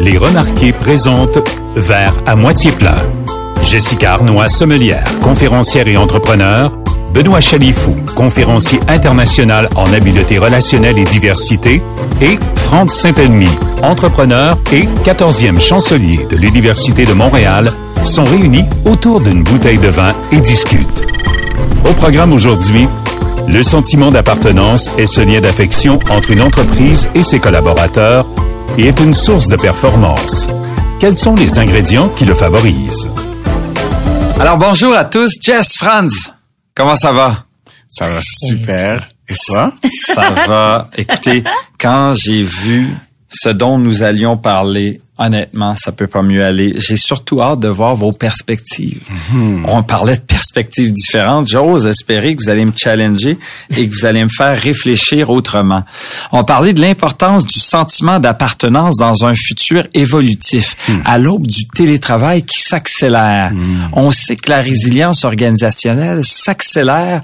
Les Remarqués présente Vers à moitié plein. Jessica Arnois, sommelière, conférencière et entrepreneur. Benoît Chalifou, conférencier international en habileté relationnelle et diversité. Et Franck Saint-Elmy, entrepreneur et 14e chancelier de l'Université de Montréal, sont réunis autour d'une bouteille de vin et discutent. Au programme aujourd'hui, le sentiment d'appartenance est ce lien d'affection entre une entreprise et ses collaborateurs et est une source de performance. Quels sont les ingrédients qui le favorisent? Alors bonjour à tous, Jess Franz. Comment ça va? Ça va super. Et toi? Ça va. Écoutez, quand j'ai vu ce dont nous allions parler, honnêtement, ça peut pas mieux aller. J'ai surtout hâte de voir vos perspectives. Mhm. On parlait de perspectives différentes. J'ose espérer que vous allez me challenger et que vous allez me faire réfléchir autrement. On parlait de l'importance du sentiment d'appartenance dans un futur évolutif, Mhm. à l'aube du télétravail qui s'accélère. On sait que la résilience organisationnelle s'accélère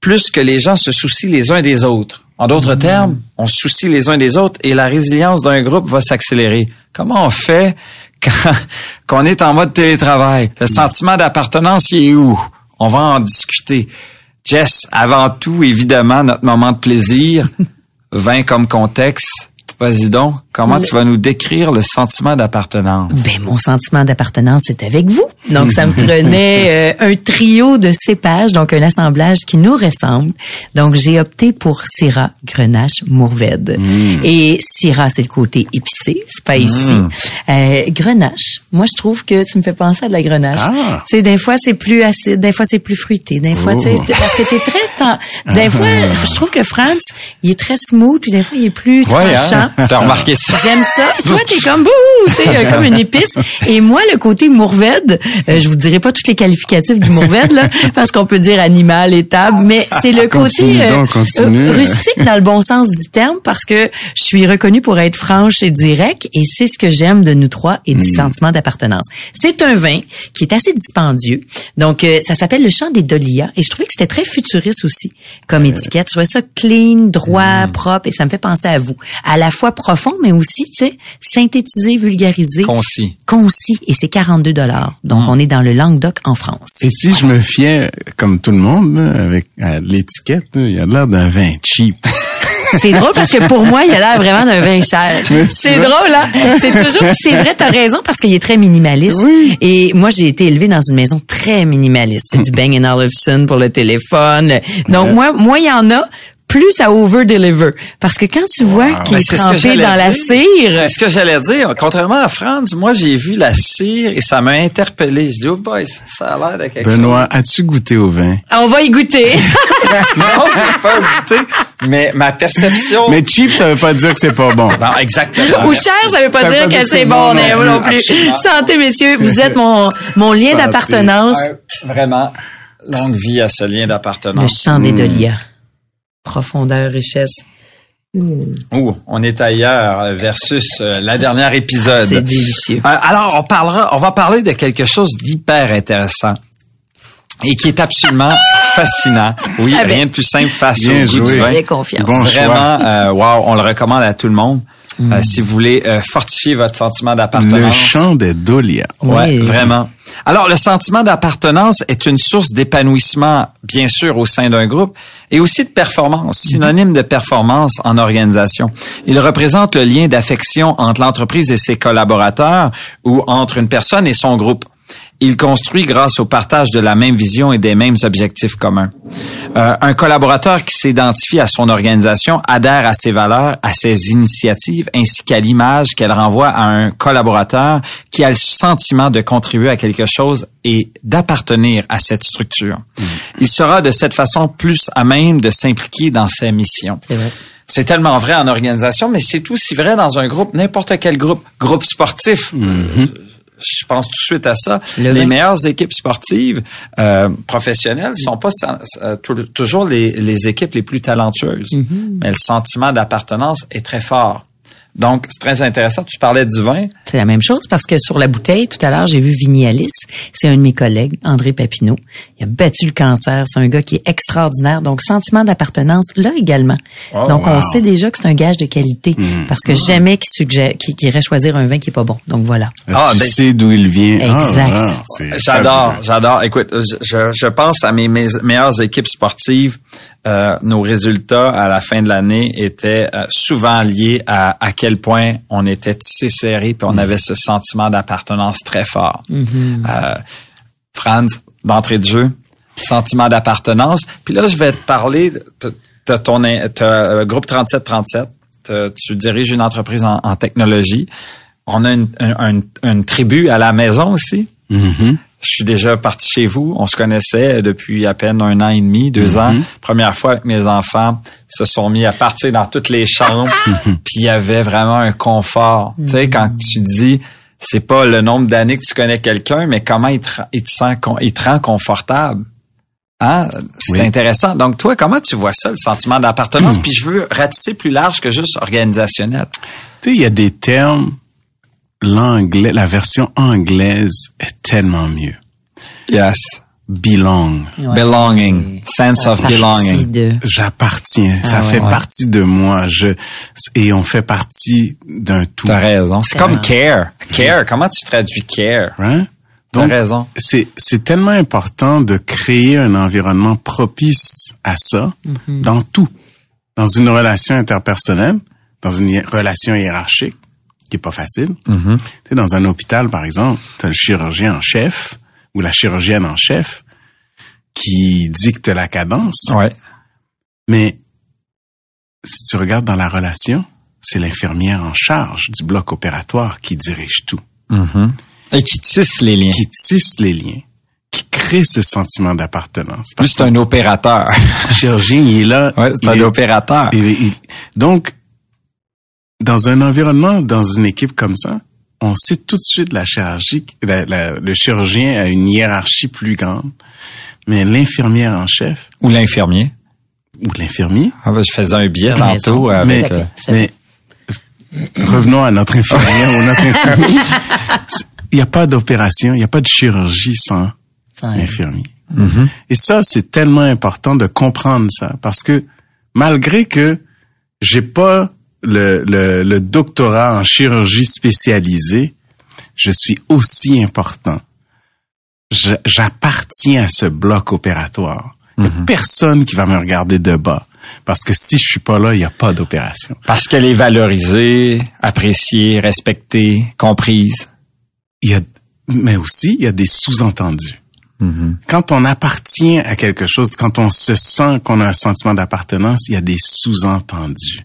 plus que les gens se soucient les uns des autres. En d'autres termes, on se soucie les uns des autres et la résilience d'un groupe va s'accélérer. Comment on fait quand qu'on est en mode télétravail? Le sentiment d'appartenance, il est où? On va en discuter. Jess, avant tout, évidemment, notre moment de plaisir, vin comme contexte. Vas-y donc, comment tu vas nous décrire le sentiment d'appartenance? Ben, mon sentiment d'appartenance est avec vous. Donc, ça me prenait euh, un trio de cépages, donc un assemblage qui nous ressemble. Donc, j'ai opté pour Syrah, Grenache, Mourvèdre. Et Syrah, c'est le côté épicé, c'est pas ici. Euh, grenache, moi, je trouve que tu me fais penser à de la Grenache. Ah. Tu sais, des fois, c'est plus acide, des fois, c'est plus fruité, des fois, tu sais, Oh. parce que t'es très... Des fois, je trouve que Franz, il est très smooth, puis des fois, il est plus Ouais, tranchant. hein? T'as remarqué ça? J'aime ça. Toi, t'es comme bouh, tu sais, euh, comme une épice. Et moi, le côté mourvèdre, euh, je vous dirai pas tous les qualificatifs du mourvèdre, là, parce qu'on peut dire animal, étable, mais c'est le côté euh, donc, euh, rustique dans le bon sens du terme, parce que je suis reconnue pour être franche et directe, et c'est ce que j'aime de nous trois et du sentiment d'appartenance. C'est un vin qui est assez dispendieux. Donc, ça s'appelle le chant des Dolias, et je trouvais que c'était très futuriste aussi comme étiquette. Je trouvais ça clean, droit, propre, et ça me fait penser à vous. À la fois profond, mais aussi, tu sais, synthétisé, vulgarisé, Concis. concis, et c'est 42 dollars. Donc, on est dans le Languedoc en France. Et si je me fiais, comme tout le monde, là, avec l'étiquette, il y a l'air d'un vin cheap. C'est drôle parce que pour moi, il a l'air vraiment d'un vin cher. C'est drôle, hein? C'est toujours, c'est vrai, t'as raison parce qu'il est très minimaliste. Et moi, j'ai été élevée dans une maison très minimaliste. C'est du Bang Olufsen pour le téléphone. Donc, moi, moi, il y en a plus à over-deliver. Parce que quand tu vois qu'il est trempé dans la cire, C'est ce que j'allais dire. Contrairement à Franz, moi, j'ai vu la cire et ça m'a interpellé. Je dis, oh boy, ça a l'air de quelque Benoît, as-tu goûté au vin? on va y goûter. chose. Non, c'est pas goûté, mais ma perception... Mais cheap, ça veut pas dire que c'est pas bon. Non, exactement. Ou cher, ça veut pas Ça veut dire pas dire que c'est bon, non non plus. Absolument. Santé, messieurs. Vous êtes mon, mon lien d'appartenance. Euh, Vraiment, longue vie à ce lien Le d'appartenance. chant des Dolias. Profondeur, richesse. Ouh, on est ailleurs versus euh, la dernière épisode. C'est délicieux. Euh, alors, on parlera, on va parler de quelque chose d'hyper intéressant et qui est absolument fascinant. Oui, rien de plus simple face Bien au goût joué. du vin. Confiance. Bon choix. Vraiment, euh, wow, on le recommande à tout le monde. Euh, si vous voulez euh, fortifier votre sentiment d'appartenance. Le chant des Dolias. Ouais, Oui. vraiment. Alors, le sentiment d'appartenance est une source d'épanouissement, bien sûr, au sein d'un groupe, et aussi de performance, synonyme de performance en organisation. Il représente le lien d'affection entre l'entreprise et ses collaborateurs, ou entre une personne et son groupe. Il construit grâce au partage de la même vision et des mêmes objectifs communs. Euh, un collaborateur qui s'identifie à son organisation adhère à ses valeurs, à ses initiatives, ainsi qu'à l'image qu'elle renvoie à un collaborateur qui a le sentiment de contribuer à quelque chose et d'appartenir à cette structure. Il sera de cette façon plus à même de s'impliquer dans sa mission. C'est tellement vrai en organisation, mais c'est aussi vrai dans un groupe, n'importe quel groupe, groupe sportif. Euh, Je pense tout de suite à ça. Le les meilleures équipes sportives euh, professionnelles sont pas euh, toujours les, les équipes les plus talentueuses, mais le sentiment d'appartenance est très fort. Donc, c'est très intéressant. Tu parlais du vin. C'est la même chose parce que sur la bouteille, tout à l'heure, j'ai vu Vignalis. C'est un de mes collègues, André Papineau. Il a battu le cancer. C'est un gars qui est extraordinaire. Donc, sentiment d'appartenance, là également. Oh, Donc, on sait déjà que c'est un gage de qualité parce que jamais qu'il suggère, qu'il qu'il irait choisir un vin qui est pas bon. Donc, voilà. Ah, tu ben- sais d'où il vient. Ah, Exact. voilà, c'est J'adore, j'adore. Écoute, je, je- je pense à mes, mes meilleures équipes sportives. Euh, nos résultats à la fin de l'année étaient euh, souvent liés à à quel point on était tissé serré puis on Mm. avait ce sentiment d'appartenance très fort. Mm-hmm. Euh, Franz, d'entrée de jeu, sentiment d'appartenance. Puis là, je vais te parler de, de ton euh, groupe 3737. T'as- Tu diriges une entreprise en, en technologie. On a une, un- un- une tribu à la maison aussi. Mhm. Je suis déjà parti chez vous. On se connaissait depuis à peine un an et demi, deux ans. Première fois que mes enfants se sont mis à partir dans toutes les chambres. Puis il y avait vraiment un confort. Tu sais, quand tu dis, c'est pas le nombre d'années que tu connais quelqu'un, mais comment il te, il te sent, il te rend confortable. Hein? C'est Oui. intéressant. Donc, toi, comment tu vois ça, le sentiment d'appartenance? Puis je veux ratisser plus large que juste organisationnel. Tu sais, il y a des termes, l'anglais, la version anglaise est tellement mieux. Yes. Belong. Ouais. Belonging. Sense of Partie belonging. de- J'appartiens. Ça Ah ouais. fait Ouais. partie de moi. Je, et on fait partie d'un tout. T'as raison. C'est comme care. Care. Comment tu traduis care? Hein? T'as Donc, raison. c'est, c'est tellement important de créer un environnement propice à ça dans tout. Dans une relation interpersonnelle, dans une hi- relation hiérarchique, qui est pas facile. Tu sais, dans un hôpital, par exemple, tu as le chirurgien en chef ou la chirurgienne en chef qui dicte la cadence. Ouais. Mais si tu regardes dans la relation, c'est l'infirmière en charge du bloc opératoire qui dirige tout, Et qui tisse les liens. qui tisse les liens, qui crée ce sentiment d'appartenance. Plus c'est un opérateur. Le chirurgien, il est là. ouais, c'est un est- opérateur. il est- il- donc, dans un environnement, dans une équipe comme ça, on sait tout de suite la chirurgie, la- la- le chirurgien a une hiérarchie plus grande, mais l'infirmière en chef Ou l'infirmier. ou l'infirmier, Ah, ben, je faisais un billet tantôt avec. mais, euh, mais revenons à notre infirmière ou notre infirmier. Il n'y a pas d'opération, il n'y a pas de chirurgie sans Sans- l'infirmier. Et ça, c'est tellement important de comprendre ça parce que malgré que j'ai pas le, le, le doctorat en chirurgie spécialisée, je suis aussi important. J'appartiens à ce bloc opératoire. Il n'y a personne qui va me regarder de bas. Parce que si je suis pas là, il n'y a pas d'opération. parce qu'elle est valorisée, appréciée, respectée, comprise. Il y a, mais aussi, il y a des sous-entendus. Quand on appartient à quelque chose, quand on se sent qu'on a un sentiment d'appartenance, il y a des sous-entendus.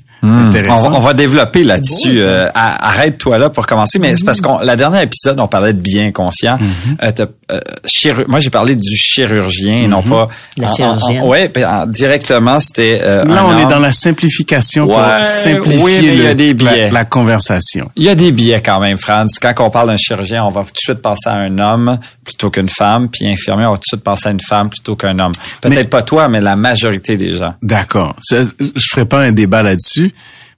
Intéressant. va- on va développer là-dessus. Euh, Arrête-toi là pour commencer, mais c'est parce qu'on la dernière épisode, on parlait de bien conscient. Euh, t'as- euh, chiru- moi, j'ai parlé du chirurgien, et non pas La en- en- chirurgienne. en- ouais, puis en- directement, c'était. euh, Là, un on est dans la simplification Ouais, pour simplifier oui, mais il y a des biais. la, la conversation. Il y a des biais quand même, Franz. Quand on parle d'un chirurgien, on va tout de suite penser à un homme plutôt qu'une femme, puis infirmier, on va tout de suite penser à une femme plutôt qu'un homme. Peut-être pas toi, mais la majorité des gens. D'accord. Je, je ferai pas un débat là-dessus,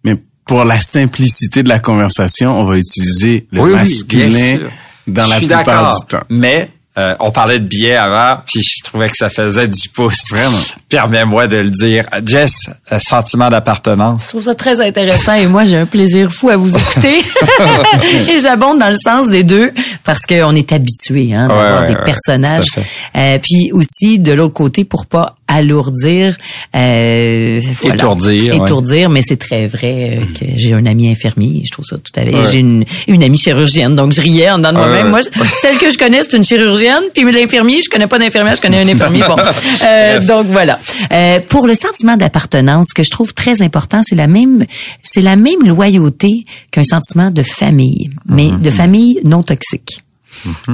mais pour la simplicité de la conversation, on va utiliser le Oui, masculin dans Je la plupart du temps. Mais euh, on parlait de biais avant, puis je trouvais que ça faisait du pouce. Vraiment. Permets-moi de le dire. Jess, euh, sentiment d'appartenance. Je trouve ça très intéressant et moi j'ai un plaisir fou à vous écouter. et j'abonde dans le sens des deux parce qu'on est habitué hein, d'avoir Ouais, ouais, des ouais, personnages. Euh, puis aussi de l'autre côté pour pas alourdir, euh, voilà. Étourdir. Mais c'est très vrai euh, que j'ai un ami infirmier. Je trouve ça tout à fait. Ouais. J'ai une, une amie chirurgienne, donc je riais en dedans de moi-même. ouais. Moi, celle que je connais, c'est une chirurgienne. Puis l'infirmier, je connais pas d'infirmière, je connais un infirmier. Bon, Euh, donc voilà. Euh, pour le sentiment d'appartenance, ce que je trouve très important, c'est la même, c'est la même loyauté qu'un sentiment de famille, mais de famille non toxique.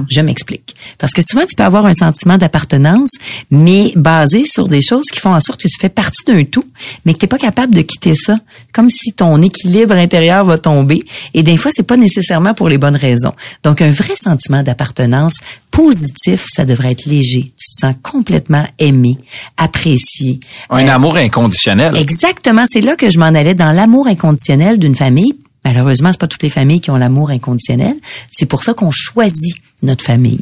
Je m'explique. Parce que souvent, tu peux avoir un sentiment d'appartenance, mais basé sur des choses qui font en sorte que tu fais partie d'un tout, mais que tu n'es pas capable de quitter ça. Comme si ton équilibre intérieur va tomber. Et des fois, c'est pas nécessairement pour les bonnes raisons. Donc, un vrai sentiment d'appartenance positif, ça devrait être léger. Tu te sens complètement aimé, apprécié. Un Euh, amour inconditionnel. Exactement, c'est là que je m'en allais dans l'amour inconditionnel d'une famille. Malheureusement, c'est pas toutes les familles qui ont l'amour inconditionnel. C'est pour ça qu'on choisit notre famille.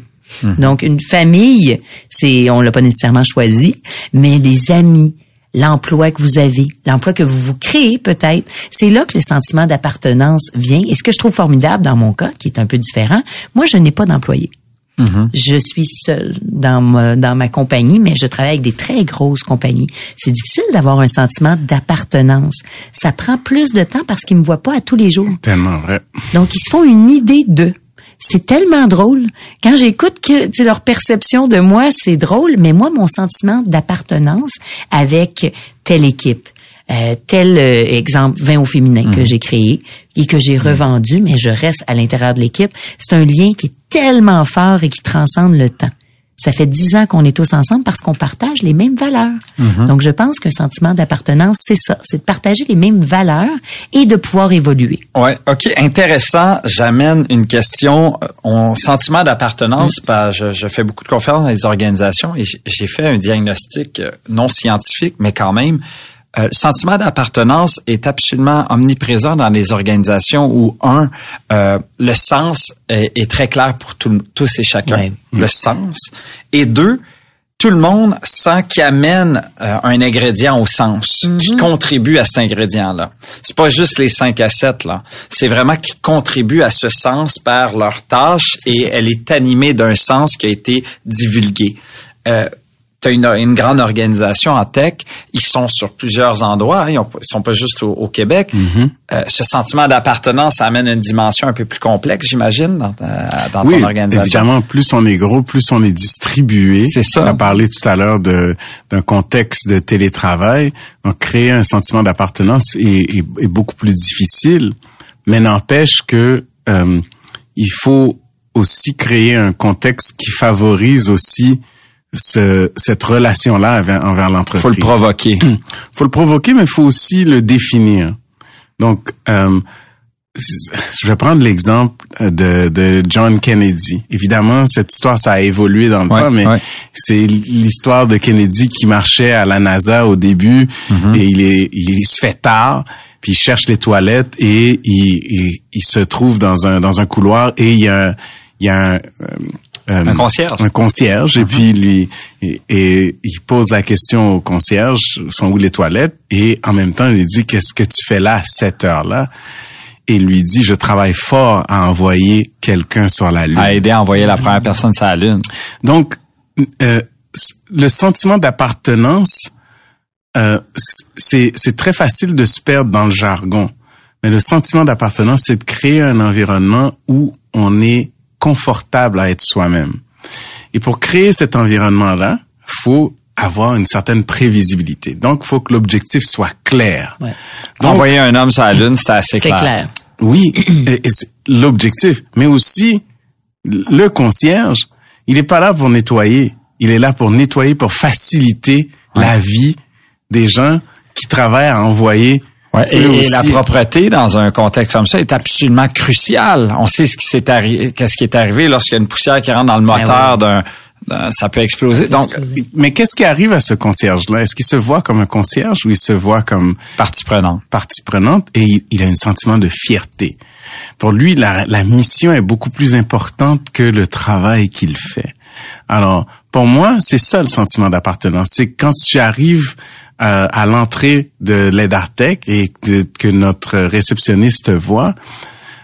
Donc, une famille, c'est, on l'a pas nécessairement choisi, mais les amis, l'emploi que vous avez, l'emploi que vous vous créez peut-être, c'est là que le sentiment d'appartenance vient. Et ce que je trouve formidable dans mon cas, qui est un peu différent, moi, je n'ai pas d'employé. Je suis seule dans ma, dans ma compagnie, mais je travaille avec des très grosses compagnies. C'est difficile d'avoir un sentiment d'appartenance. Ça prend plus de temps parce qu'ils me voient pas à tous les jours. Tellement vrai. Donc, ils se font une idée d'eux. C'est tellement drôle. Quand j'écoute que leur perception de moi, c'est drôle, mais moi, mon sentiment d'appartenance avec telle équipe, euh, tel euh, exemple vin au féminin que j'ai créé et que j'ai revendu, mais je reste à l'intérieur de l'équipe, c'est un lien qui est tellement fort et qui transcende le temps. Ça fait dix ans qu'on est tous ensemble parce qu'on partage les mêmes valeurs. Donc, je pense qu'un sentiment d'appartenance, c'est ça, c'est de partager les mêmes valeurs et de pouvoir évoluer. Ouais, ok, intéressant. J'amène une question. Euh, On sentiment d'appartenance. bah, je, je fais beaucoup de conférences dans les organisations et j'ai fait un diagnostic euh, non scientifique, mais quand même. Euh, le sentiment d'appartenance est absolument omniprésent dans les organisations où un, euh, le sens est, est très clair pour tout tous et chacun. Ouais. Le sens. Et deux, tout le monde sent qu'il amène euh, un ingrédient au sens, qui contribue à cet ingrédient-là. C'est pas juste les 5 à 7, là. C'est vraiment qui contribue à ce sens par leur tâche et elle est animée d'un sens qui a été divulgué. Euh, T'as une, une grande organisation en tech, ils sont sur plusieurs endroits, hein, ils, ont- ils sont pas juste au, au Québec. Euh, ce sentiment d'appartenance amène une dimension un peu plus complexe, j'imagine, dans, ta- dans oui, ton organisation. évidemment, plus on est gros, plus on est distribué. C'est ça. On a parlé tout à l'heure d'un contexte de télétravail. Donc, créer un sentiment d'appartenance est, est- est beaucoup plus difficile, mais n'empêche que euh, il faut aussi créer un contexte qui favorise aussi ce, cette relation-là envers, envers l'entreprise. Faut le provoquer. faut le provoquer, mais faut aussi le définir. Donc, euh, je vais prendre l'exemple de, de John Kennedy. Évidemment, cette histoire, ça a évolué dans le Ouais, temps, mais ouais. c'est l'histoire de Kennedy qui marchait à la NASA au début Mm-hmm. et il, est, il se fait tard, puis il cherche les toilettes et il, il, il se trouve dans un, dans un couloir et il y a, il y a un, euh, Un concierge. un concierge et puis lui et, et il pose la question au concierge sont où les toilettes et en même temps il lui dit qu'est-ce que tu fais là à cette heure-là? Et il lui dit je travaille fort à envoyer quelqu'un sur la lune. À aider à envoyer la première personne sur la Lune. Donc euh, le sentiment d'appartenance euh, c'est c'est très facile de se perdre dans le jargon. Mais le sentiment d'appartenance, c'est de créer un environnement où on est confortable à être soi-même. Et pour créer cet environnement-là, faut avoir une certaine prévisibilité. Donc, faut que l'objectif soit clair. Ouais. Donc, Envoyer un homme sur la Lune, c'était assez C'est clair. clair. oui, c'est l'objectif, mais aussi le concierge, il est pas là pour nettoyer, il est là pour nettoyer, pour faciliter la vie des gens qui travaillent à envoyer. Ouais, et, la propreté dans un contexte comme ça est absolument cruciale. On sait ce qui s'est arrivé, qu'est-ce qui est arrivé lorsqu'il y a une poussière qui rentre dans le moteur ouais. d'un, d'un- ça peut exploser. Donc, Mais qu'est-ce qui arrive à ce concierge-là? Est-ce qu'il se voit comme un concierge ou il se voit comme partie prenante. partie prenante? Et il, il a un sentiment de fierté. Pour lui, la, la mission est beaucoup plus importante que le travail qu'il fait. Alors, pour moi, c'est ça le sentiment d'appartenance. C'est quand tu arrives euh, à l'entrée de l'aide Artec et que, que notre réceptionniste voit,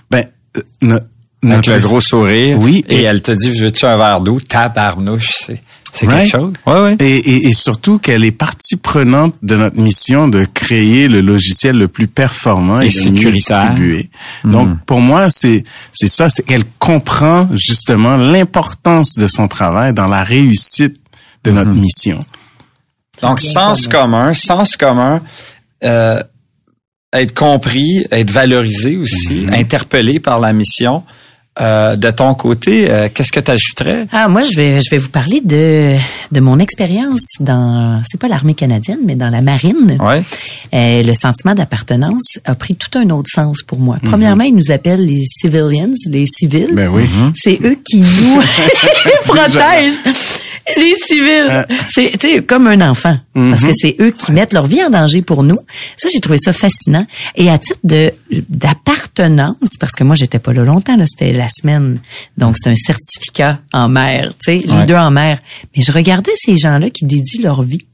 ben, euh, Avec notre le gros sourire. Oui, Et, et- elle te dit, veux-tu un verre d'eau? Tabarnouche, c'est, c'est Right. quelque chose. Ouais, ouais. Et, et, et surtout qu'elle est partie prenante de notre mission de créer le logiciel le plus performant et, Et sécuritaire. distribué. Donc pour moi c'est c'est ça, c'est qu'elle comprend justement l'importance de son travail dans la réussite de notre mission. Donc, sens commun, sens commun, euh, être compris, être valorisé aussi, Mhm. interpellé par la mission. Euh, de ton côté, euh, qu'est-ce que tu ajouterais? Ah, moi, je vais, je vais vous parler de, de mon expérience dans, c'est pas l'armée canadienne, mais dans la marine. Ouais. Euh, le sentiment d'appartenance a pris tout un autre sens pour moi. Mhm. Premièrement, ils nous appellent les civilians, les civils. Ben oui. C'est eux qui nous protègent. Les civils. C'est, tu sais, comme un enfant. Parce que c'est eux qui mettent leur vie en danger pour nous. Ça, j'ai trouvé ça fascinant. Et à titre de, d'appartenance, parce que moi, j'étais pas là longtemps, là, c'était la semaine. Donc, c'est un certificat en mer, tu sais, Ouais. leader en mer. Mais je regardais ces gens-là qui dédient leur vie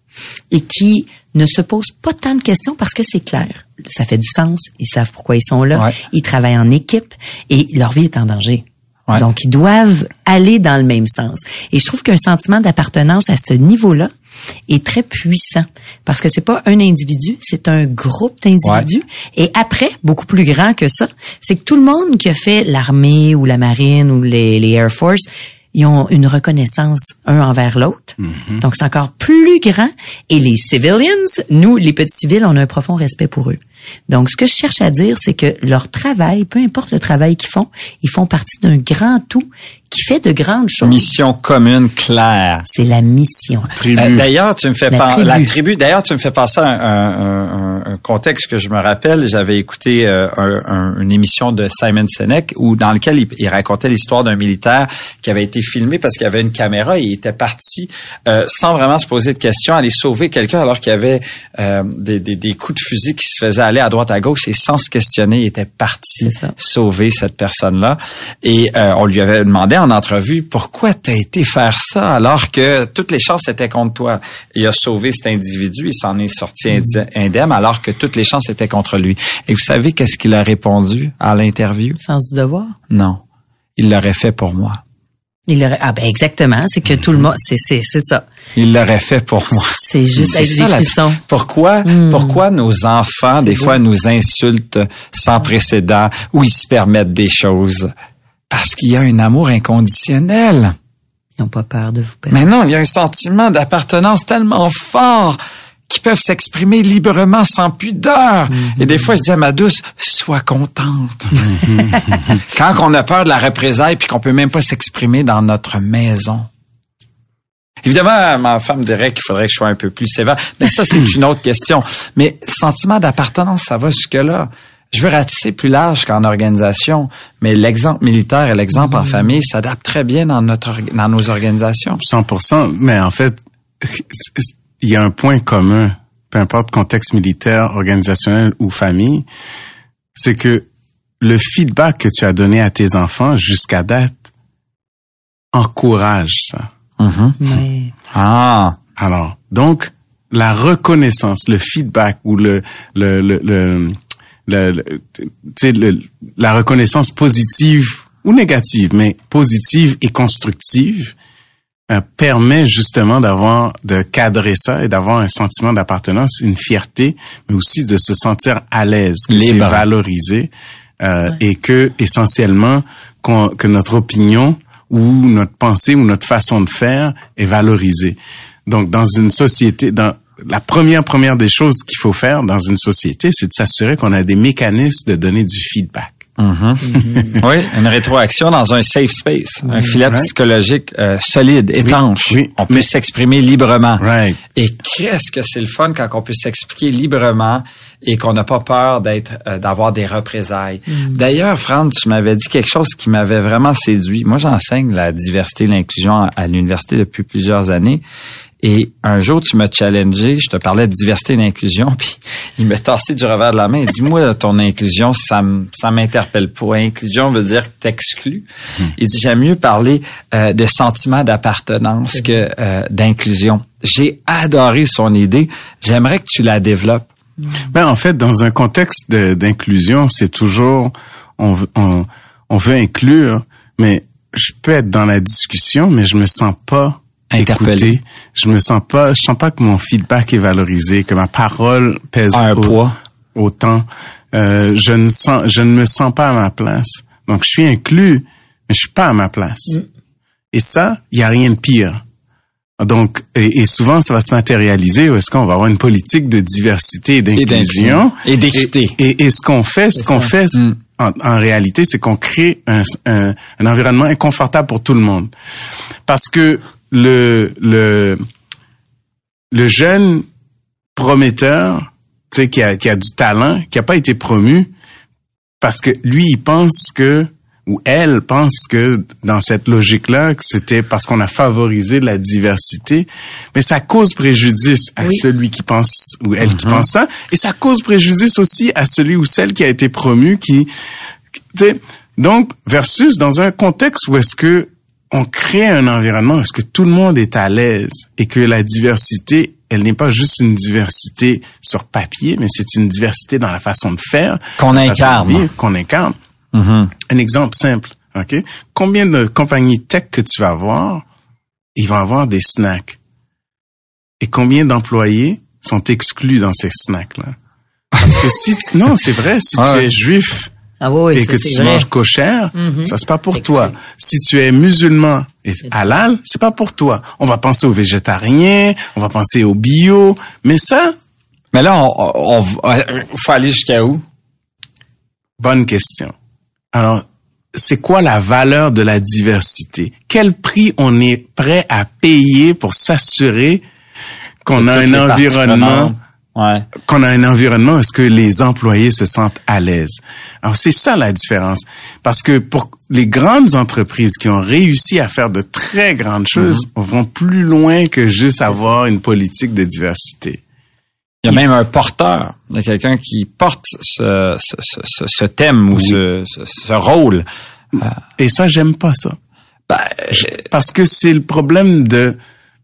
et qui ne se posent pas tant de questions parce que c'est clair. Ça fait du sens. Ils savent pourquoi ils sont là. Ouais. Ils travaillent en équipe et leur vie est en danger. Ouais. Donc, ils doivent aller dans le même sens. Et je trouve qu'un sentiment d'appartenance à ce niveau-là est très puissant parce que c'est pas un individu, c'est un groupe d'individus. Et après, beaucoup plus grand que ça, c'est que tout le monde qui a fait l'armée ou la marine ou les, les Air Force, ils ont une reconnaissance un envers l'autre. Donc, c'est encore plus grand. Et les civilians, nous, les petits civils, on a un profond respect pour eux. Donc, ce que je cherche à dire, c'est que leur travail, peu importe le travail qu'ils font, ils font partie d'un grand tout qui fait de grandes choses. Mission commune claire. C'est la mission. Euh, d'ailleurs, tu me fais La tribu. la tribu. D'ailleurs, tu me fais penser à un, un- contexte que je me rappelle. J'avais écouté euh, un- un- une émission de Simon Sinek où dans lequel il, il racontait l'histoire d'un militaire qui avait été filmé parce qu'il avait une caméra et il était parti euh, sans vraiment se poser de questions aller sauver quelqu'un alors qu'il y avait euh, des, des- des coups de fusil qui se faisaient aller à droite à gauche et sans se questionner, il était parti sauver cette personne-là. Et euh, on lui avait demandé en entrevue pourquoi t'as été faire ça alors que toutes les chances étaient contre toi? Il a sauvé cet individu, il s'en est sorti indi- indemne alors que toutes les chances étaient contre lui. Et vous savez qu'est-ce qu'il a répondu à l'interview? Sens du devoir? Non, il l'aurait fait pour moi. Il aurait- ah ben exactement, c'est que tout le monde, c'est c'est c'est ça. Il l'aurait fait pour moi. C'est juste avec ça, des la-. Pourquoi, pourquoi nos enfants, des fois, nous insultent sans précédent ou ils se permettent des choses? Parce qu'il y a un amour inconditionnel. Ils n'ont pas peur de vous perdre. Mais non, il y a un sentiment d'appartenance tellement fort qu'ils peuvent s'exprimer librement sans pudeur. Et des fois, je dis à ma douce, sois contente. Quand on a peur de la représailles puis qu'on peut même pas s'exprimer dans notre maison. Évidemment, ma femme dirait qu'il faudrait que je sois un peu plus sévère, mais ça, c'est une autre question. Mais sentiment d'appartenance, ça va jusque-là. Je veux ratisser plus large qu'en organisation, mais l'exemple militaire et l'exemple en famille s'adaptent très bien dans notre dans nos organisations. 100%, mais en fait, il y a un point commun, peu importe contexte militaire, organisationnel ou famille, c'est que le feedback que tu as donné à tes enfants jusqu'à date encourage ça. Ouais. Ah, Alors, donc, la reconnaissance, le feedback ou le, le, le, le, le- le- tu sais, le- la reconnaissance positive ou négative, mais positive et constructive, euh, permet justement d'avoir, de cadrer ça et d'avoir un sentiment d'appartenance, une fierté, mais aussi de se sentir à l'aise, Libre. valorisé euh, et que essentiellement qu'on- que notre opinion ou notre pensée ou notre façon de faire est valorisée. Donc dans une société, dans la première première des choses qu'il faut faire dans une société, c'est de s'assurer qu'on a des mécanismes de donner du feedback. oui, une rétroaction dans un safe space, un filet Right. psychologique euh, solide, étanche. oui, On peut mais- s'exprimer librement. Right. Et qu'est-ce que c'est le fun quand on peut s'expliquer librement et qu'on n'a pas peur d'être, euh, d'avoir des représailles? D'ailleurs, Franck, tu m'avais dit quelque chose qui m'avait vraiment séduit. Moi, j'enseigne la diversité et l'inclusion à, à l'université depuis plusieurs années. Et un jour, tu m'as challengé, je te parlais de diversité et d'inclusion, puis il m'a tassé du revers de la main. Il dit, moi, ton inclusion, ça ça m'interpelle pas. Inclusion veut dire que t'exclus. Il dit, j'aime mieux parler euh, de sentiment d'appartenance que euh, d'inclusion. J'ai adoré son idée. J'aimerais que tu la développes. Ben, en fait, dans un contexte d'inclusion, c'est toujours on, veut- on, on veut inclure, mais je peux être dans la discussion, mais je me sens pas Interpellé. Je me sens pas, je sens pas que mon feedback est valorisé, que ma parole pèse un au- poids. autant. Euh, je ne sens, je ne me sens pas à ma place. Donc, je suis inclus, mais je suis pas à ma place. Et ça, il y a rien de pire. Donc, et, et souvent, ça va se matérialiser où est-ce qu'on va avoir une politique de diversité et d'inclusion. Et d'équité. Et, et, et ce qu'on fait, ce qu'on fait Mm. en, en réalité, c'est qu'on crée un, un, un environnement inconfortable pour tout le monde. Parce que le, le, le jeune prometteur, tu sais, qui a, qui a du talent, qui a pas été promu, parce que lui, il pense que, ou elle pense que dans cette logique-là, que c'était parce qu'on a favorisé la diversité, mais ça cause préjudice à Oui. celui qui pense ou elle qui pense ça, et ça cause préjudice aussi à celui ou celle qui a été promu, qui Tu sais, donc, versus dans un contexte où est-ce que on crée un environnement où est-ce que tout le monde est à l'aise et que la diversité, elle n'est pas juste une diversité sur papier, mais c'est une diversité dans la façon de faire. Qu'on incarne. Qu'on incarne. Mhm. Un exemple simple, OK? Combien de compagnies tech que tu vas voir, ils vont avoir des snacks? Et combien d'employés sont exclus dans ces snacks-là? Parce que si tu, non, c'est vrai, si Ah tu es juif Ah oui, et ça, que tu vrai. manges cochère, Mhm. ça c'est pas pour toi. Si tu es musulman et halal, c'est pas pour toi. On va penser aux végétariens, on va penser aux bio, mais ça, Mais là, on, on, on- faut aller jusqu'à où? bonne question. Alors, c'est quoi la valeur de la diversité? Quel prix on est prêt à payer pour s'assurer qu'on a un environnement prenantes. Ouais. qu'on a un environnement où est-ce que les employés se sentent à l'aise. Alors c'est ça la différence. Parce que pour les grandes entreprises qui ont réussi à faire de très grandes choses vont plus loin que juste avoir une politique de diversité. Il y a même un porteur, il y a quelqu'un qui porte ce, ce, ce- thème ou ce, ce, ce rôle. Et ça, j'aime pas ça. Ben, Parce que c'est le problème de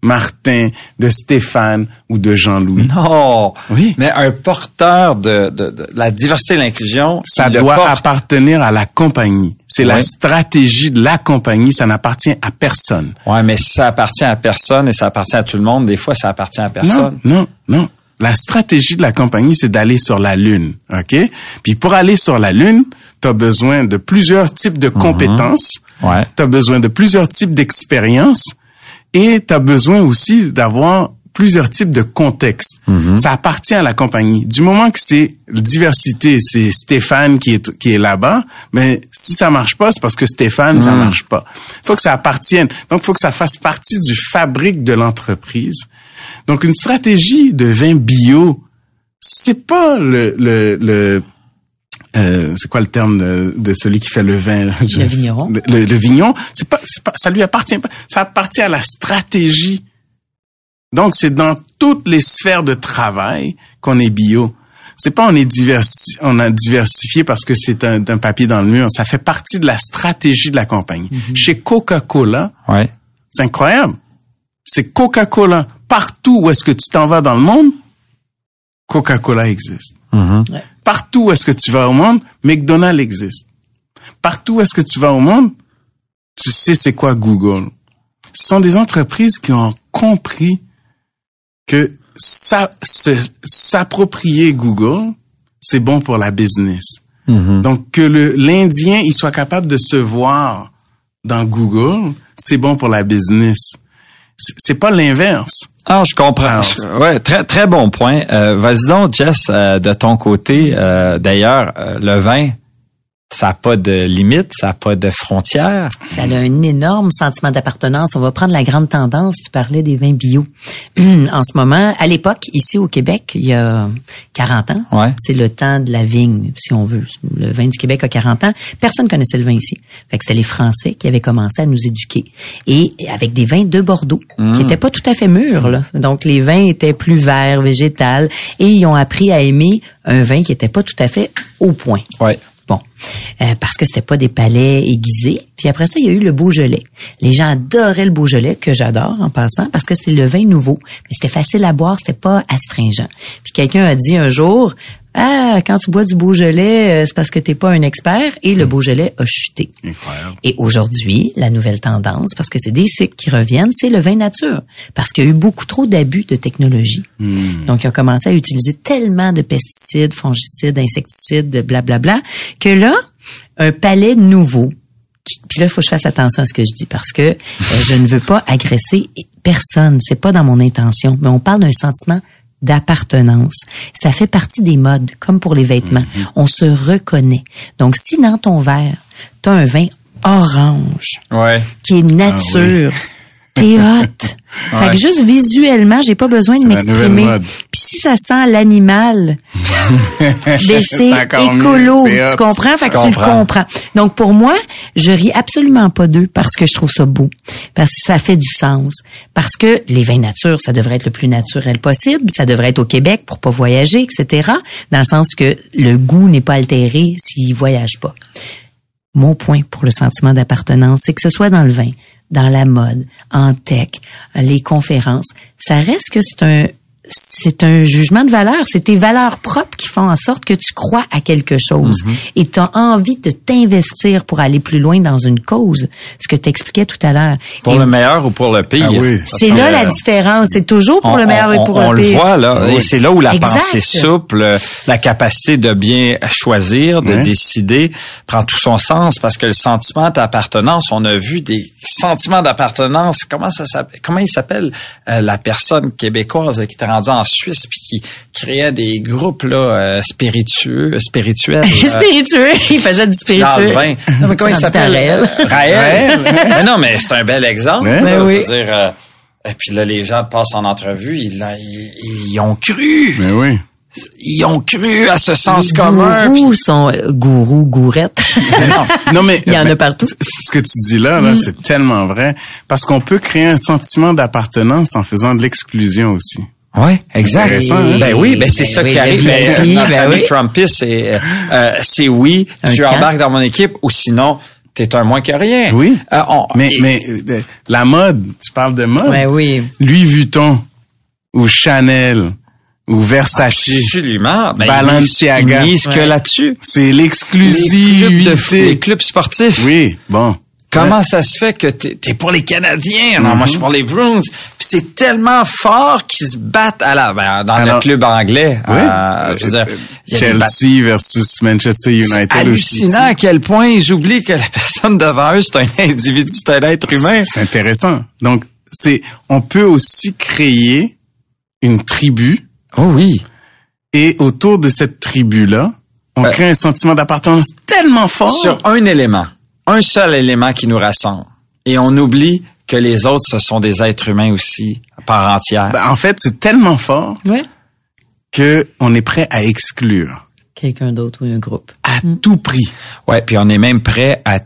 Martin, de Stéphane ou de Jean-Louis. non. Oui. Mais un porteur de, de, de la diversité et l'inclusion, Ça doit porte. appartenir à la compagnie. C'est la stratégie de la compagnie, ça n'appartient à personne. Ouais, mais si ça appartient à personne et ça appartient à tout le monde, des fois, ça appartient à personne. Non, non, non. La stratégie de la compagnie, c'est d'aller sur la Lune, OK? Puis pour aller sur la Lune, tu as besoin de plusieurs types de compétences, Ouais. tu as besoin de plusieurs types d'expériences et tu as besoin aussi d'avoir plusieurs types de contextes. Ça appartient à la compagnie. Du moment que c'est diversité, c'est Stéphane qui est qui est là-bas, mais si ça marche pas, c'est parce que Stéphane ça marche pas. Faut que ça appartienne. Donc faut que ça fasse partie du fabrique de l'entreprise. Donc une stratégie de vin bio, c'est pas le le, le euh, c'est quoi le terme de, de celui qui fait le vin? Je- Le vigneron. Le, le- le vignon, c'est pas, c'est pas, ça lui appartient pas. Ça appartient à la stratégie. Donc c'est dans toutes les sphères de travail qu'on est bio. C'est pas on est diversi, on a diversifié parce que c'est un, un papier dans le mur. Ça fait partie de la stratégie de la compagnie. Chez Coca-Cola, Ouais. c'est incroyable. C'est Coca-Cola. Partout où est-ce que tu t'en vas dans le monde, Coca-Cola existe. Mhm. Partout où est-ce que tu vas au monde, McDonald's existe. Partout où est-ce que tu vas au monde, tu sais c'est quoi Google. Ce sont des entreprises qui ont compris que ça, se- s'approprier Google, c'est bon pour la business. Mhm. Donc que le l'Indien il soit capable de se voir dans Google, c'est bon pour la business. C'est c'est pas l'inverse. Ah, je comprends. Je- ouais, très très bon point. Euh, Vas-y donc, Jess, euh, de ton côté. euh, D'ailleurs, euh, le vin, ça n'a pas de limite, ça n'a pas de frontières. Ça a un énorme sentiment d'appartenance. On va prendre la grande tendance. Tu parlais des vins bio. en ce moment, à l'époque, ici au Québec, il y a 40 ans, Ouais. c'est le temps de la vigne, si on veut. Le vin du Québec a 40 ans. Personne connaissait le vin ici. Fait que c'était les Français qui avaient commencé à nous éduquer. Et avec des vins de Bordeaux, qui étaient pas tout à fait mûrs. Là. Donc, les vins étaient plus verts, végétal. Et ils ont appris à aimer un vin qui était pas tout à fait au point. Ouais. Bon, Euh, parce que c'était pas des palais aiguisés. Puis après ça, il y a eu le Beaujolais. Les gens adoraient le Beaujolais, que j'adore en passant, parce que c'était le vin nouveau. Mais c'était facile à boire, c'était pas astringent. Puis quelqu'un a dit un jour, ah, quand tu bois du Beaujolais, euh, c'est parce que t'es pas un expert. Et le Beaujolais a chuté. Incroyable. Et aujourd'hui, la nouvelle tendance, parce que c'est des cycles qui reviennent, c'est le vin nature. Parce qu'il y a eu beaucoup trop d'abus de technologie. Donc, ils ont commencé à utiliser tellement de pesticides, fongicides, insecticides, de blablabla, que là, un palais nouveau, qui- puis là, il faut que je fasse attention à ce que je dis parce que euh, je ne veux pas agresser personne. C'est pas dans mon intention, mais on parle d'un sentiment d'appartenance. Ça fait partie des modes, comme pour les vêtements. On se reconnaît. Donc, si dans ton verre, tu as un vin orange Ouais. qui est nature, t'es hot. Fait que juste visuellement, j'ai pas besoin de m'exprimer. Puis si ça sent l'animal, ben c'est écolo, tu comprends? Fait que tu le comprends. comprends. Donc pour moi, je ris absolument pas d'eux parce que je trouve ça beau, parce que ça fait du sens, parce que les vins nature, ça devrait être le plus naturel possible, ça devrait être au Québec pour pas voyager, etc. Dans le sens que le goût n'est pas altéré s'ils voyagent pas. Mon point pour le sentiment d'appartenance, c'est que ce soit dans le vin, dans la mode, en tech, les conférences, ça reste que c'est un c'est un jugement de valeur, c'est tes valeurs propres qui font en sorte que tu crois à quelque chose et tu as envie de t'investir pour aller plus loin dans une cause, ce que tu expliquais tout à l'heure. Pour Et le meilleur ou pour le pire? Ah oui. C'est là la différence, c'est toujours pour on, le meilleur on- et pour on le le pire. voit là, Oui. et c'est là où la Exact. pensée souple, euh, la capacité de bien choisir, de décider, prend tout son sens parce que le sentiment d'appartenance, on a vu des sentiments d'appartenance. Comment ça s'appelle? Comment il s'appelle euh, la personne québécoise qui était en Suisse puis qui créait des groupes là euh, spiritueux, spirituels. euh, spiritueux, il faisait du spiritueux. vin. Non, mais comment il s'appelle? Raël. Raël. mais non, mais c'est un bel exemple. Ouais. là, Ben je oui. veux dire, euh, et puis là, les gens passent en entrevue, ils, là, ils, ils ont cru. Mais oui. Ils ont cru à ce sens Les commun. gourous puis- sont euh, gourous, gourettes. Non, mais Il y en a ben, partout. Ce que tu dis là, là, Mm. c'est tellement vrai parce qu'on peut créer un sentiment d'appartenance en faisant de l'exclusion aussi. Oui, exact. Intéressant, hein? Ben oui, ben c'est Ben ça oui, qui arrive. VIP, Ben, notre ben oui. Trumpiste, c'est euh, euh, c'est oui, Un tu camp. embarques dans mon équipe ou sinon t'es un moins que rien. Oui. Euh, on- Mais, et- mais euh, la mode, tu parles de mode? Ouais, oui. Louis Vuitton ou Chanel ou Versace, absolument. Ben, Balenciaga. ils misent que Ouais. là-dessus. c'est Les clubs, de, l'exclusivité. les clubs sportifs. Oui, bon. Comment ça se fait que t'es es pour les Canadiens? Non, moi, je suis pour les Bruins. C'est tellement fort qu'ils se battent à la, ben, dans Alors- le club anglais. Oui. Euh, je veux dire, Chelsea versus Manchester United C'est hallucinant à quel point ils oublient que la personne devant eux, c'est un individu, c'est un être humain. C'est intéressant. Donc, c'est, on peut aussi créer une tribu Oh oui. et autour de cette tribu-là, on Euh, crée un sentiment d'appartenance tellement fort. Sur un élément, un seul élément qui nous rassemble. Et on oublie que les autres, ce sont des êtres humains aussi, à part entière. Ben, en fait, c'est tellement fort Ouais. que on est prêt à exclure Quelqu'un d'autre ou un groupe. à tout prix. Ouais, puis on est même prêt à,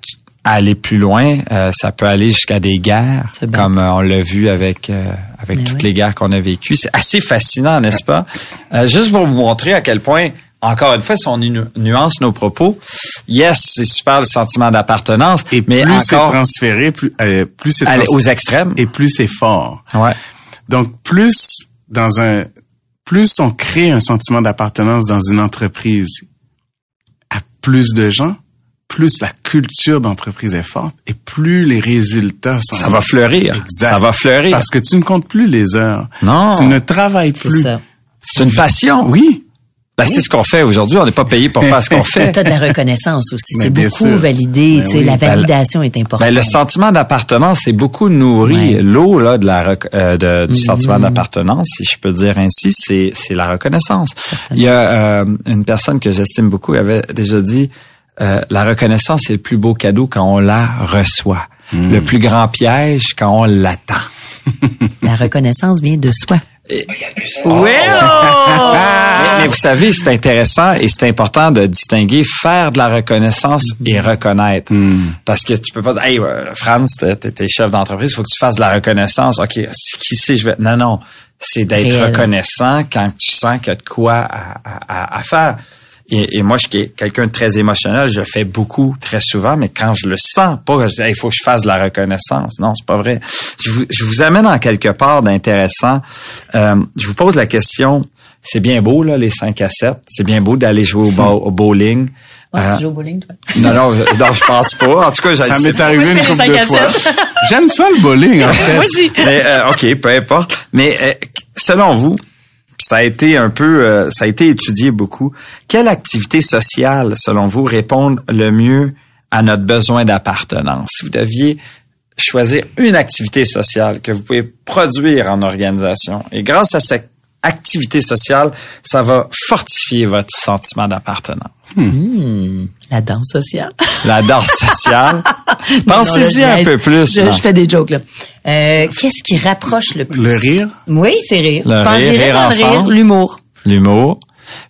aller plus loin. Euh, ça peut aller jusqu'à des guerres, C'est bon. comme euh, on l'a vu avec euh, avec Mais toutes oui. les guerres qu'on a vécues. C'est assez fascinant, n'est-ce pas? Euh, Juste pour vous montrer à quel point, encore une fois, si on nu- nuance nos propos, yes, c'est super le sentiment d'appartenance, Et mais plus c'est transféré, plus, euh, plus c'est aux extrêmes. et plus c'est fort. Ouais. Donc, plus dans un, plus on crée un sentiment d'appartenance dans une entreprise à plus de gens, plus la culture d'entreprise est forte et plus les résultats sont. Ça va fleurir. Exact. Ça va fleurir. Parce que tu ne comptes plus les heures. Non. Tu ne travailles C'est plus. ça. C'est une passion. Oui. Ben, c'est ce qu'on fait aujourd'hui. On n'est pas payé pour faire ce qu'on fait. T'as de la reconnaissance aussi. C'est beaucoup sûr. validé. Ben tu sais, oui. la Ben, validation est importante. Ben, le sentiment d'appartenance, c'est beaucoup nourri. Ouais. L'eau là de la rec- euh, de- du Mhm. sentiment d'appartenance, si je peux dire ainsi, c'est c'est la reconnaissance. Il y a euh, une personne que j'estime beaucoup, elle avait déjà dit euh, la reconnaissance c'est le plus beau cadeau quand on la reçoit. Mhm. Le plus grand piège quand on l'attend. La reconnaissance vient de soi. Et- Oui! mais, mais vous savez, c'est intéressant et c'est important de distinguer faire de la reconnaissance et reconnaître. Parce que tu peux pas dire, hey, euh, Franz, t'es chef d'entreprise, il faut que tu fasses de la reconnaissance. OK, qui sait, je vais... Non, non. C'est d'être reconnaissant quand tu sens qu'il y a de quoi à, à- à- à faire. Et, et moi, je suis quelqu'un de très émotionnel. Je le fais beaucoup, très souvent, mais quand je le sens pas, je dis, Hey, il faut que je fasse de la reconnaissance. Non, c'est pas vrai. Je vous, je vous amène en quelque part d'intéressant. Euh, je vous pose la question. C'est bien beau, là, les 5 à 7. C'est bien beau d'aller jouer au, bo- au bowling. Ouais, Euh, tu joues au bowling, toi? non, non, je, non, je pense pas. En tout cas, j'ai Ça m'est arrivé je une couple les de fois. J'aime ça le bowling, en fait. Moi aussi. Mais euh, ok, peu importe. Mais euh, selon vous, ça a été un peu, euh, ça a été étudié beaucoup. Quelle activité sociale, selon vous, répond le mieux à notre besoin d'appartenance? Si vous deviez choisir une activité sociale que vous pouvez produire en organisation, et grâce à cette activité sociale, ça va fortifier votre sentiment d'appartenance. Hmm, la danse sociale. La danse sociale. Pensez-y un peu plus. Je, là. je fais des jokes, là. Euh, Qu'est-ce qui rapproche le plus? Le rire? Oui, c'est rire. Le Je pense que rire, rire rire, l'humour. L'humour.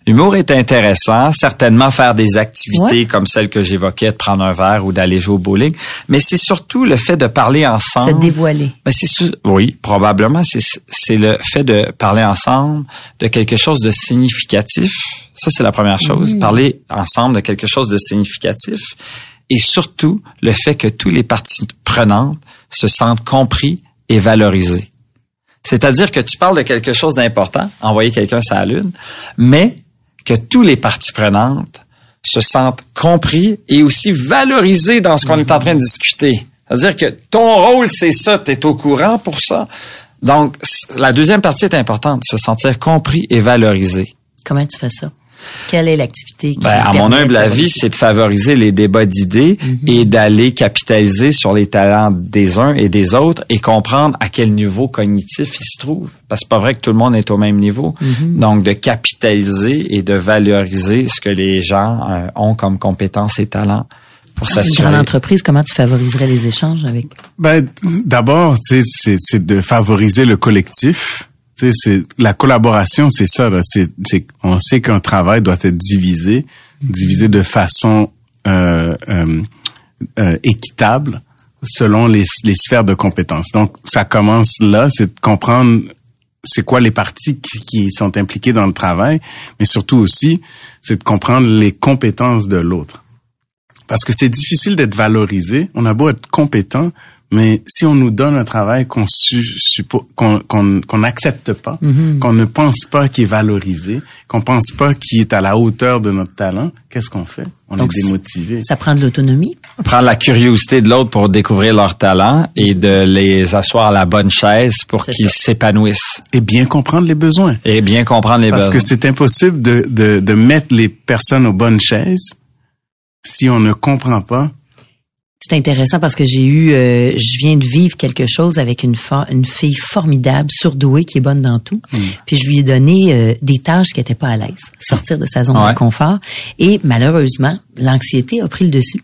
L'humour est intéressant, certainement faire des activités Ouais. comme celle que j'évoquais, de prendre un verre ou d'aller jouer au bowling, mais c'est surtout le fait de parler ensemble. Se dévoiler. Ben, c'est oui, probablement c'est c'est le fait de parler ensemble de quelque chose de significatif. Ça c'est la première chose, parler ensemble de quelque chose de significatif et surtout le fait que tous les parties prenantes se sentent compris et valorisés. C'est-à-dire que tu parles de quelque chose d'important, envoyer quelqu'un sur la lune, mais que tous les parties prenantes se sentent compris et aussi valorisés dans ce qu'on est en train de discuter. C'est-à-dire que ton rôle, c'est ça, tu es au courant pour ça. Donc, la deuxième partie est importante, se sentir compris et valorisé. Comment tu fais ça? Quelle est l'activité qui Ben, à mon humble avis, c'est de favoriser les débats d'idées et d'aller capitaliser sur les talents des uns et des autres et comprendre à quel niveau cognitif ils se trouvent. Parce que c'est pas vrai que tout le monde est au même niveau. Donc, de capitaliser et de valoriser ce que les gens euh, ont comme compétences et talents pour Dans une s'assurer. grande entreprise, comment tu favoriserais les échanges avec? Ben, d'abord, tu sais, c'est, c'est de favoriser le collectif. C'est la collaboration, c'est ça. Là. C'est, c'est, on sait qu'un travail doit être divisé, divisé de façon euh, euh, euh, équitable selon les, les sphères de compétences. Donc, ça commence là, c'est de comprendre c'est quoi les parties qui, qui sont impliquées dans le travail, mais surtout aussi, c'est de comprendre les compétences de l'autre. Parce que c'est difficile d'être valorisé. On a beau être compétent, mais si on nous donne un travail qu'on qu'on qu'on qu'on n'accepte pas, qu'on ne pense pas qu'il est valorisé, qu'on pense pas qu'il est à la hauteur de notre talent, qu'est-ce qu'on fait? On Donc, est démotivé. Ça prend de l'autonomie. Prendre la curiosité de l'autre pour découvrir leurs talents et de les asseoir à la bonne chaise pour qu'ils s'épanouissent Et bien comprendre les besoins. et bien comprendre les Parce besoins. que c'est impossible de, de, de mettre les personnes aux bonnes chaises si on ne comprend pas. C'est intéressant parce que j'ai eu, euh, je viens de vivre quelque chose avec une, une fille formidable, surdouée, qui est bonne dans tout. Puis je lui ai donné euh, des tâches qui n'étaient pas à l'aise, sortir de sa zone Ouais. de confort. Et malheureusement, l'anxiété a pris le dessus.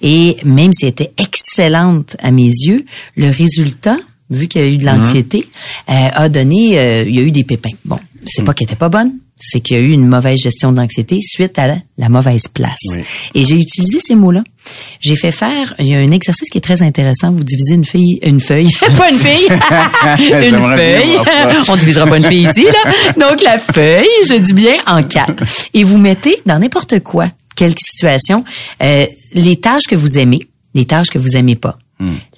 Et même si elle était excellente à mes yeux, le résultat, vu qu'il y a eu de l'anxiété, euh, a donné, euh, il y a eu des pépins. Bon, c'est pas qu'elle était pas bonne, c'est qu'il y a eu une mauvaise gestion de l'anxiété suite à la, la mauvaise place. Oui. Et j'ai utilisé ces mots-là. J'ai fait faire, il y a un exercice qui est très intéressant. Vous divisez une fille, une feuille, pas une fille, une feuille. On divisera pas une fille ici, là. Donc, la feuille, je dis bien en quatre. Et vous mettez dans n'importe quoi, quelque situation, euh, les tâches que vous aimez, les tâches que vous aimez pas.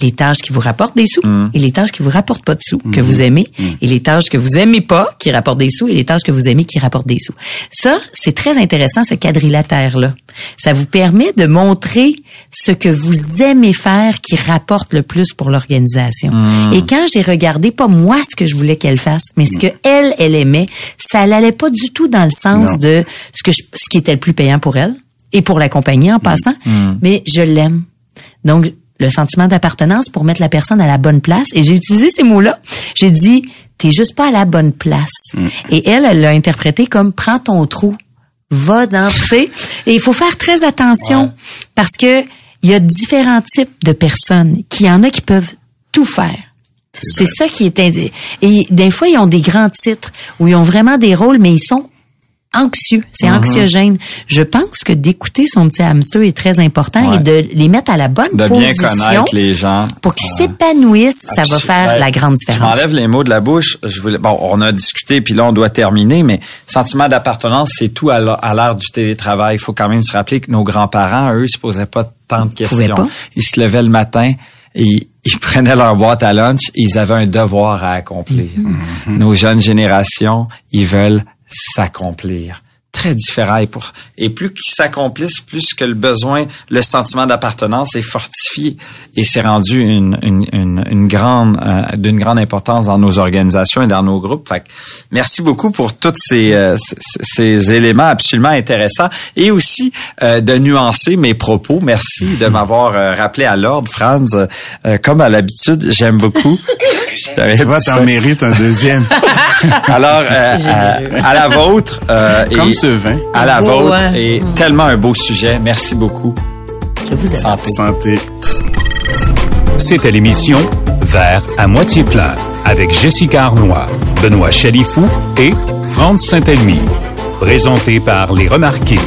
Les tâches qui vous rapportent des sous et les tâches qui vous rapportent pas de sous, que vous aimez, et les tâches que vous aimez pas, qui rapportent des sous, et les tâches que vous aimez, qui rapportent des sous. Ça, c'est très intéressant, ce quadrilatère-là. Ça vous permet de montrer ce que vous aimez faire qui rapporte le plus pour l'organisation. Et quand j'ai regardé, pas moi ce que je voulais qu'elle fasse, mais ce que elle, elle aimait, ça n'allait pas du tout dans le sens Non. de ce que je- ce qui était le plus payant pour elle et pour la compagnie en passant, mais je l'aime. Donc, le sentiment d'appartenance pour mettre la personne à la bonne place. Et j'ai utilisé ces mots-là. J'ai dit, t'es juste pas à la bonne place. Et elle, elle l'a interprété comme, prends ton trou, va dans. Et il faut faire très attention parce que il y a différents types de personnes. Qui y en a qui peuvent tout faire. C'est ça qui est et des fois ils ont des grands titres où ils ont vraiment des rôles mais ils sont anxieux, c'est Mm-hmm. anxiogène. Je pense que d'écouter son petit hamster est très important Ouais. et de les mettre à la bonne de bien position connaître les gens. pour qu'ils s'épanouissent, ça va faire la grande Je différence. m'enlève les mots de la bouche. Je voulais, bon, on a discuté, puis là, on doit terminer, mais sentiment d'appartenance, c'est tout à l'ère du télétravail. Il faut quand même se rappeler que nos grands-parents, eux, se posaient pas tant de questions. pas. Ils se levaient le matin et ils, prenaient leur boîte à lunch ils avaient un devoir à accomplir. Mm-hmm. Nos jeunes générations, ils veulent s'accomplir très différent et pour et plus qu'ils s'accomplissent plus que le besoin le sentiment d'appartenance est fortifié et c'est rendu une, une, une, une grande euh, d'une grande importance dans nos organisations et dans nos groupes. Fait que merci beaucoup pour tous ces euh, ces, éléments absolument intéressants et aussi euh, de nuancer mes propos. Merci de m'avoir euh, rappelé à l'ordre Franz. Euh, comme à l'habitude j'aime beaucoup. Tu vois, t'en mérites un deuxième. alors euh, à, à la vôtre euh, Comme et- ce à la Beau, vôtre hein? et tellement un beau sujet. Merci beaucoup. Je vous aime. Santé. Santé. C'était l'émission Vers à moitié plein avec Jessica Arnois, Benoît Chalifou et Franz Saint-Elmy. Présenté par Les Remarqués.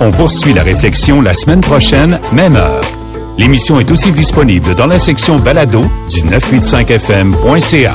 On poursuit la réflexion la semaine prochaine, même heure. L'émission est aussi disponible dans la section balado du 985fm.ca.